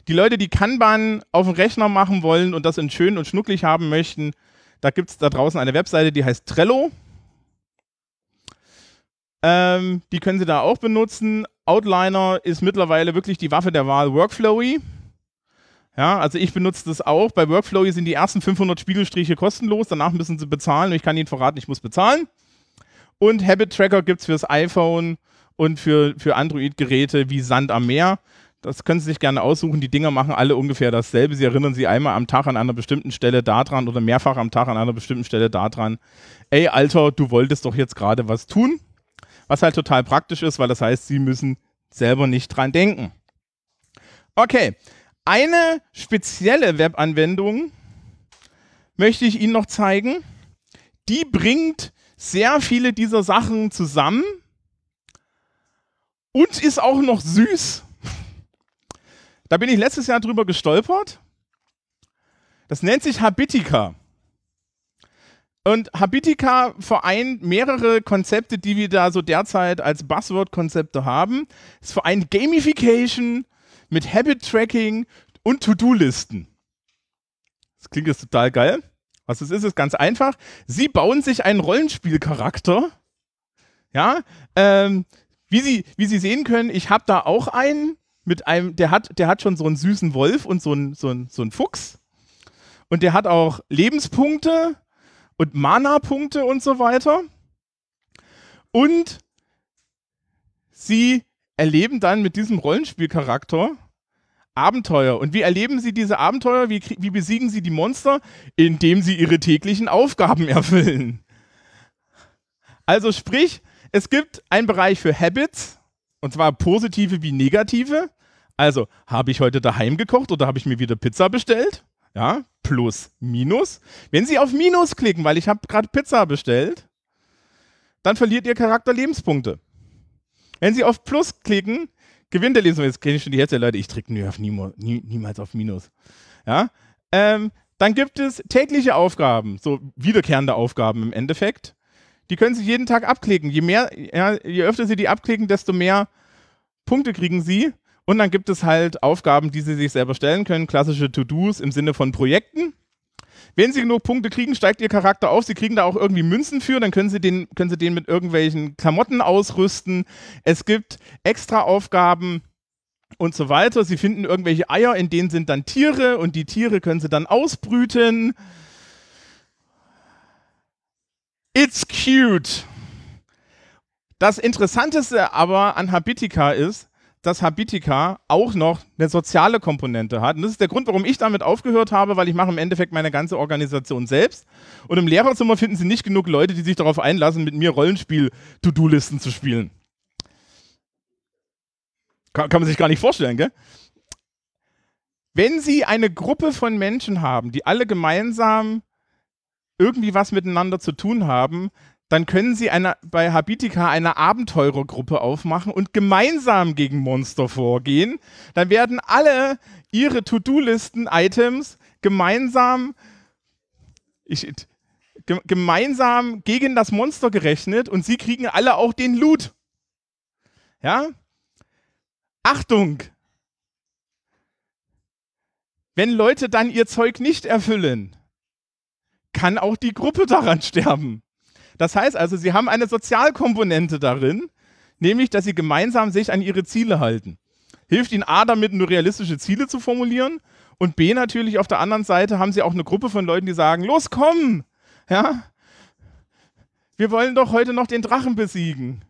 Die Leute, die Kanban auf dem Rechner machen wollen und das in schön und schnucklig haben möchten, da gibt es da draußen eine Webseite, die heißt Trello. Ähm, die können Sie da auch benutzen. Outliner ist mittlerweile wirklich die Waffe der Wahl Workflowy. Ja, also ich benutze das auch. Bei Workflowy sind die ersten 500 Spiegelstriche kostenlos. Danach müssen Sie bezahlen. Und ich kann Ihnen verraten, ich muss bezahlen. Und Habit Tracker gibt es fürs iPhone und für, für Android-Geräte wie Sand am Meer. Das können Sie sich gerne aussuchen. Die Dinger machen alle ungefähr dasselbe. Sie erinnern Sie einmal am Tag an einer bestimmten Stelle daran oder mehrfach am Tag an einer bestimmten Stelle daran. Ey, Alter, du wolltest doch jetzt gerade was tun. Was halt total praktisch ist, weil das heißt, Sie müssen selber nicht dran denken. Okay, eine spezielle Webanwendung möchte ich Ihnen noch zeigen. Die bringt sehr viele dieser Sachen zusammen und ist auch noch süß. Da bin ich letztes Jahr drüber gestolpert. Das nennt sich Habitica. Und Habitica vereint mehrere Konzepte, die wir da so derzeit als Buzzword-Konzepte haben. Es vereint Gamification mit Habit-Tracking und To-Do-Listen. Das klingt jetzt total geil. Was es ist, ist ganz einfach. Sie bauen sich einen Rollenspielcharakter. Ja, ähm, wie, Sie, wie Sie sehen können, ich habe da auch einen mit einem, der hat, der hat schon so einen süßen Wolf und so einen, so einen, so einen Fuchs. Und der hat auch Lebenspunkte und Mana-Punkte und so weiter. Und sie erleben dann mit diesem Rollenspielcharakter Abenteuer. Und wie erleben sie diese Abenteuer? Wie, wie besiegen sie die Monster? Indem sie ihre täglichen Aufgaben <laughs> erfüllen. Also sprich, es gibt einen Bereich für Habits, und zwar positive wie negative. Also, habe ich heute daheim gekocht oder habe ich mir wieder Pizza bestellt? Ja, plus, minus. Wenn Sie auf Minus klicken, weil ich habe gerade Pizza bestellt, dann verliert Ihr Charakter Lebenspunkte. Wenn Sie auf Plus klicken, gewinnt der Lebenspunkte. Jetzt kenne ich schon die Hälfte der Leute, ich drücke nie nie, niemals auf Minus. Ja, ähm, dann gibt es tägliche Aufgaben, so wiederkehrende Aufgaben im Endeffekt. Die können Sie jeden Tag abklicken. Je mehr, ja, je öfter Sie die abklicken, desto mehr Punkte kriegen Sie. Und dann gibt es halt Aufgaben, die Sie sich selber stellen können, klassische To-Dos im Sinne von Projekten. Wenn Sie genug Punkte kriegen, steigt Ihr Charakter auf. Sie kriegen da auch irgendwie Münzen für, dann können Sie den, können Sie den mit irgendwelchen Klamotten ausrüsten. Es gibt extra Aufgaben und so weiter. Sie finden irgendwelche Eier, in denen sind dann Tiere und die Tiere können Sie dann ausbrüten. It's cute. Das Interessanteste aber an Habitica ist, dass Habitica auch noch eine soziale Komponente hat. Und das ist der Grund, warum ich damit aufgehört habe, weil ich mache im Endeffekt meine ganze Organisation selbst. Und im Lehrerzimmer finden Sie nicht genug Leute, die sich darauf einlassen, mit mir Rollenspiel-To-Do-Listen zu spielen. Kann, kann man sich gar nicht vorstellen, gell? Wenn Sie eine Gruppe von Menschen haben, die alle gemeinsam irgendwie was miteinander zu tun haben, dann können sie eine, bei Habitica eine Abenteurergruppe aufmachen und gemeinsam gegen Monster vorgehen. Dann werden alle ihre To-Do-Listen-Items gemeinsam, ich, ge gemeinsam gegen das Monster gerechnet und sie kriegen alle auch den Loot. Ja? Achtung! Wenn Leute dann ihr Zeug nicht erfüllen, kann auch die Gruppe daran sterben. Das heißt also, sie haben eine Sozialkomponente darin, nämlich, dass sie gemeinsam sich an ihre Ziele halten. Hilft ihnen A damit, nur realistische Ziele zu formulieren und B natürlich auf der anderen Seite haben sie auch eine Gruppe von Leuten, die sagen, los komm, ja, wir wollen doch heute noch den Drachen besiegen.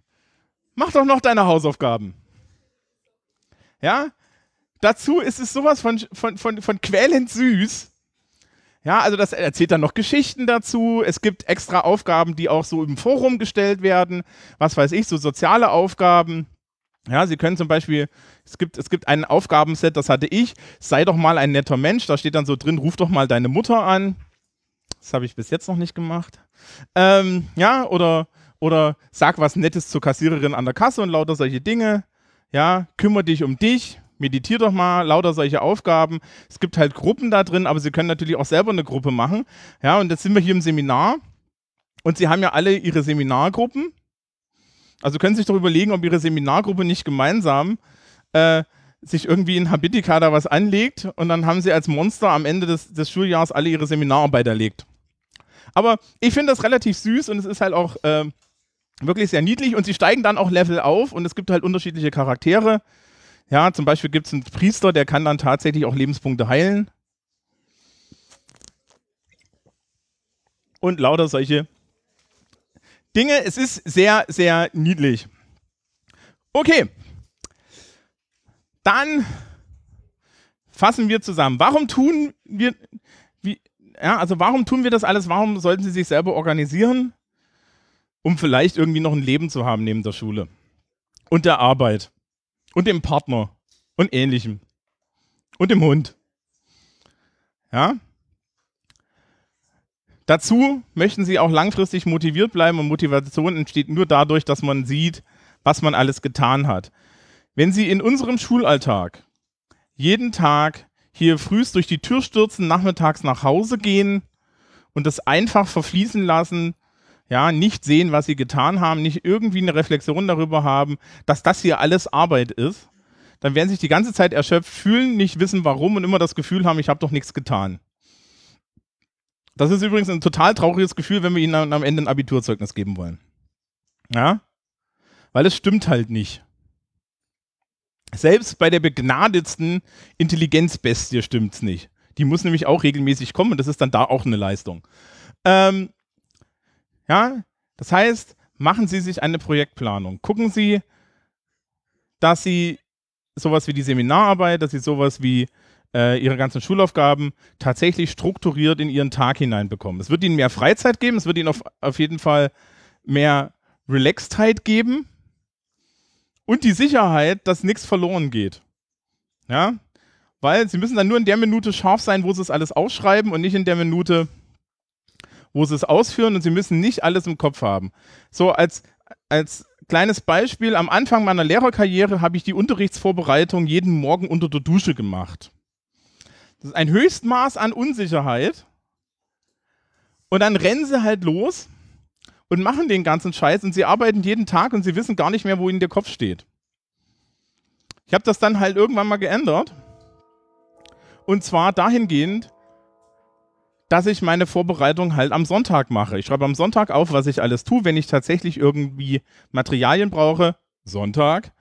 Mach doch noch deine Hausaufgaben. Ja, dazu ist es sowas von, von, von, von quälend süß, ja, also das erzählt dann noch Geschichten dazu. Es gibt extra Aufgaben, die auch so im Forum gestellt werden. Was weiß ich, so soziale Aufgaben. Ja, Sie können zum Beispiel, es gibt, es gibt ein Aufgabenset, das hatte ich, sei doch mal ein netter Mensch. Da steht dann so drin, ruf doch mal deine Mutter an. Das habe ich bis jetzt noch nicht gemacht. Ähm, ja, oder, oder sag was Nettes zur Kassiererin an der Kasse und lauter solche Dinge. Ja, kümmere dich um dich meditier doch mal, lauter solche Aufgaben. Es gibt halt Gruppen da drin, aber Sie können natürlich auch selber eine Gruppe machen. Ja, und jetzt sind wir hier im Seminar und Sie haben ja alle Ihre Seminargruppen. Also können Sie sich doch überlegen, ob Ihre Seminargruppe nicht gemeinsam äh, sich irgendwie in Habitica da was anlegt und dann haben Sie als Monster am Ende des, des Schuljahres alle Ihre Seminararbeit erlegt. Aber ich finde das relativ süß und es ist halt auch äh, wirklich sehr niedlich und sie steigen dann auch Level auf und es gibt halt unterschiedliche Charaktere. Ja, zum Beispiel gibt es einen Priester, der kann dann tatsächlich auch Lebenspunkte heilen. Und lauter solche Dinge. Es ist sehr, sehr niedlich. Okay. Dann fassen wir zusammen. Warum tun wir, wie, ja, also warum tun wir das alles? Warum sollten Sie sich selber organisieren? Um vielleicht irgendwie noch ein Leben zu haben neben der Schule und der Arbeit und dem Partner und ähnlichem. Und dem Hund. Ja? Dazu möchten sie auch langfristig motiviert bleiben und Motivation entsteht nur dadurch, dass man sieht, was man alles getan hat. Wenn Sie in unserem Schulalltag jeden Tag hier frühst durch die Tür stürzen, nachmittags nach Hause gehen und das einfach verfließen lassen, ja, nicht sehen, was sie getan haben, nicht irgendwie eine Reflexion darüber haben, dass das hier alles Arbeit ist, dann werden sich die ganze Zeit erschöpft fühlen, nicht wissen warum und immer das Gefühl haben, ich habe doch nichts getan. Das ist übrigens ein total trauriges Gefühl, wenn wir ihnen am Ende ein Abiturzeugnis geben wollen. Ja? Weil es stimmt halt nicht. Selbst bei der begnadetsten Intelligenzbestie stimmt es nicht. Die muss nämlich auch regelmäßig kommen und das ist dann da auch eine Leistung. Ähm, ja, das heißt, machen Sie sich eine Projektplanung. Gucken Sie, dass Sie sowas wie die Seminararbeit, dass Sie sowas wie äh, Ihre ganzen Schulaufgaben tatsächlich strukturiert in Ihren Tag hineinbekommen. Es wird Ihnen mehr Freizeit geben, es wird Ihnen auf, auf jeden Fall mehr Relaxedheit geben und die Sicherheit, dass nichts verloren geht. Ja, Weil sie müssen dann nur in der Minute scharf sein, wo sie es alles ausschreiben und nicht in der Minute, wo sie es ausführen und sie müssen nicht alles im Kopf haben. So als, als kleines Beispiel, am Anfang meiner Lehrerkarriere habe ich die Unterrichtsvorbereitung jeden Morgen unter der Dusche gemacht. Das ist ein Höchstmaß an Unsicherheit. Und dann rennen sie halt los und machen den ganzen Scheiß und sie arbeiten jeden Tag und sie wissen gar nicht mehr, wo ihnen der Kopf steht. Ich habe das dann halt irgendwann mal geändert. Und zwar dahingehend, dass ich meine Vorbereitung halt am Sonntag mache. Ich schreibe am Sonntag auf, was ich alles tue, wenn ich tatsächlich irgendwie Materialien brauche. Sonntag.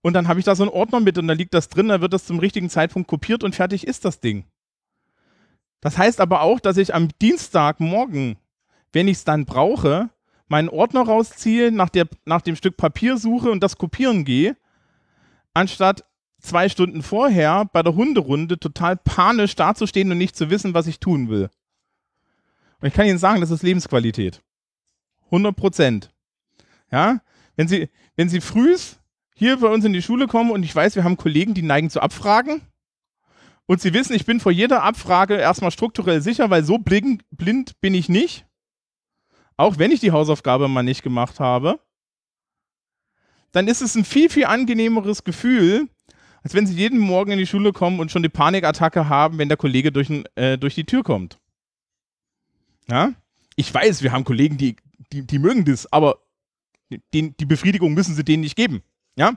Und dann habe ich da so einen Ordner mit und da liegt das drin, da wird das zum richtigen Zeitpunkt kopiert und fertig ist das Ding. Das heißt aber auch, dass ich am Dienstagmorgen, wenn ich es dann brauche, meinen Ordner rausziehe, nach, der, nach dem Stück Papier suche und das kopieren gehe, anstatt zwei Stunden vorher bei der Hunderunde total panisch dazustehen und nicht zu wissen, was ich tun will. Und ich kann Ihnen sagen, das ist Lebensqualität. 100 Prozent. Ja, wenn Sie, wenn Sie frühs hier bei uns in die Schule kommen und ich weiß, wir haben Kollegen, die neigen zu Abfragen. Und Sie wissen, ich bin vor jeder Abfrage erstmal strukturell sicher, weil so blind, blind bin ich nicht. Auch wenn ich die Hausaufgabe mal nicht gemacht habe. Dann ist es ein viel, viel angenehmeres Gefühl, als wenn Sie jeden Morgen in die Schule kommen und schon die Panikattacke haben, wenn der Kollege durch, äh, durch die Tür kommt. Ja? Ich weiß, wir haben Kollegen, die, die, die mögen das, aber die, die Befriedigung müssen sie denen nicht geben. Ja?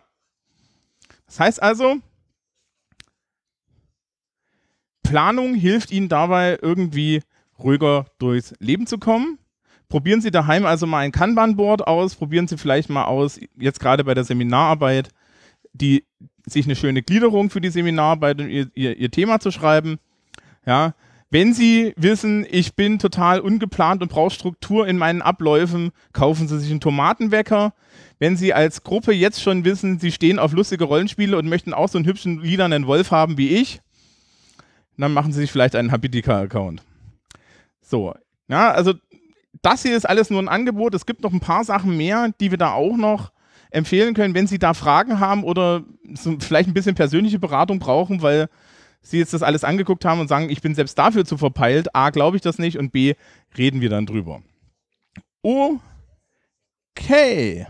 Das heißt also, Planung hilft Ihnen dabei, irgendwie ruhiger durchs Leben zu kommen. Probieren Sie daheim also mal ein Kanban-Board aus, probieren Sie vielleicht mal aus, jetzt gerade bei der Seminararbeit, die, sich eine schöne Gliederung für die Seminararbeit und ihr, ihr, ihr Thema zu schreiben. Ja, wenn Sie wissen, ich bin total ungeplant und brauche Struktur in meinen Abläufen, kaufen Sie sich einen Tomatenwecker. Wenn Sie als Gruppe jetzt schon wissen, Sie stehen auf lustige Rollenspiele und möchten auch so einen hübschen lilanen Wolf haben wie ich, dann machen Sie sich vielleicht einen Habitica-Account. So, ja, also das hier ist alles nur ein Angebot. Es gibt noch ein paar Sachen mehr, die wir da auch noch empfehlen können, wenn Sie da Fragen haben oder so vielleicht ein bisschen persönliche Beratung brauchen, weil sie jetzt das alles angeguckt haben und sagen, ich bin selbst dafür zu verpeilt, A, glaube ich das nicht und B, reden wir dann drüber. Okay.